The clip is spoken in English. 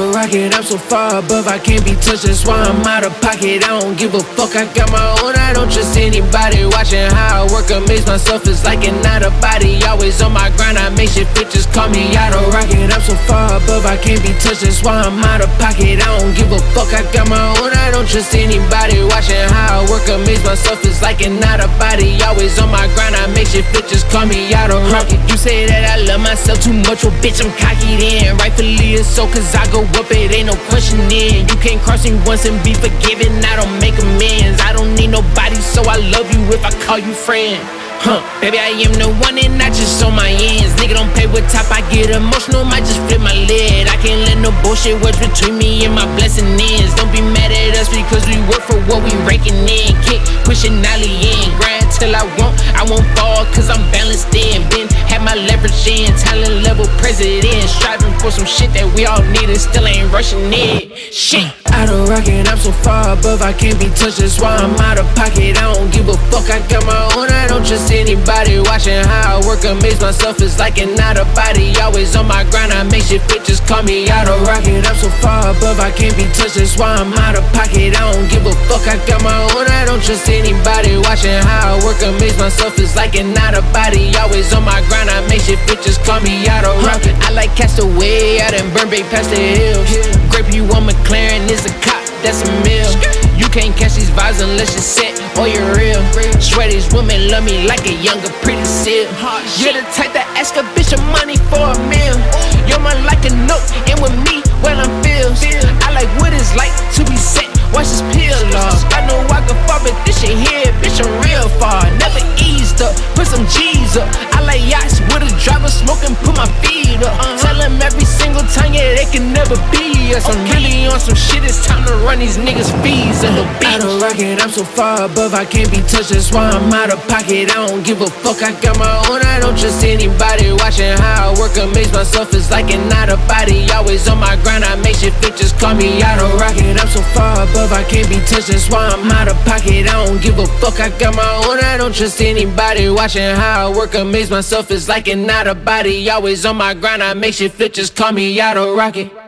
rocket, I'm so far above, I can't be touched, that's why I'm out of pocket. I don't give a fuck, I got my own, I don't trust anybody. Watching how I work, amaze myself, it's like an out of body. Always on my grind, I make shit just call me Otto Rocket. I'm so far above, I can't be touched, that's why I'm out of pocket. I don't give a fuck, I got my own, I don't trust anybody. Watching how I work, amaze myself, it's like an out of body. Always on my grind, I make shit just call me Otto Rocket. You say that I love myself too much, well, bitch, I'm cocky then. Rightfully it's so, cause I go up, it ain't no questioning. You can't cross me once and be forgiven, I don't make amends. I don't need nobody, so I love you if I call you friend. Huh, baby, I am the one and I just on my ends. Nigga don't pay with top, I get emotional, might just flip my lid. I can't let no bullshit words between me and my blessing ends. Don't be mad at us because we work for what we raking in. Kick, pushing Nolly in, grind till I won't, I won't fall cause I'm balanced in. Been had my leverage in, talent level president. Striving for some shit that we all need and still ain't rushing it. Shit. Otto Rocket, I'm so far above, I can't be touched, that's why I'm out of pocket. I don't give a fuck, I got my own, I don't trust anybody. Watching how I work, amaze myself, it's like an out of body. Always on my grind, I make shit just call me Otto Rocket. I'm so far above, I can't be touched, that's why I'm out of pocket. I don't give a fuck, I got my own, I don't trust anybody. Watching how I work, amaze myself, it's like an out of body. Always on my grind, I make shit bitches call me Otto Rocket. I like Castaway, I done burn big past the hills. Grape you on McLaren is a cop, that's a meal. You can't catch these vibes unless you're set or you're real. Swear these women love me like a younger pretty seal. You're the type that ask a bitch of real far. Never eased up, put some G's up. I like yachts with a driver smoking, put my feet up. Uh-huh. Tell them every single time, yeah, they can never be us. I'm really on some shit, it's time to run these niggas' fees in the beach. Otto Rocket, I'm so far above, I can't be touched, that's why I'm out of pocket. I don't give a fuck, I got my own, I don't trust anybody. Watching how I work, amaze myself, it's like an out of body. Always on my grind, I make shit fit, just call me Otto Rocket. Can't be touched, that's why I'm out of pocket. I don't give a fuck, I got my own, I don't trust anybody. Watching how I work, amaze myself, it's like an out of body. Always on my grind, I make shit fit, just call me Otto Rocket.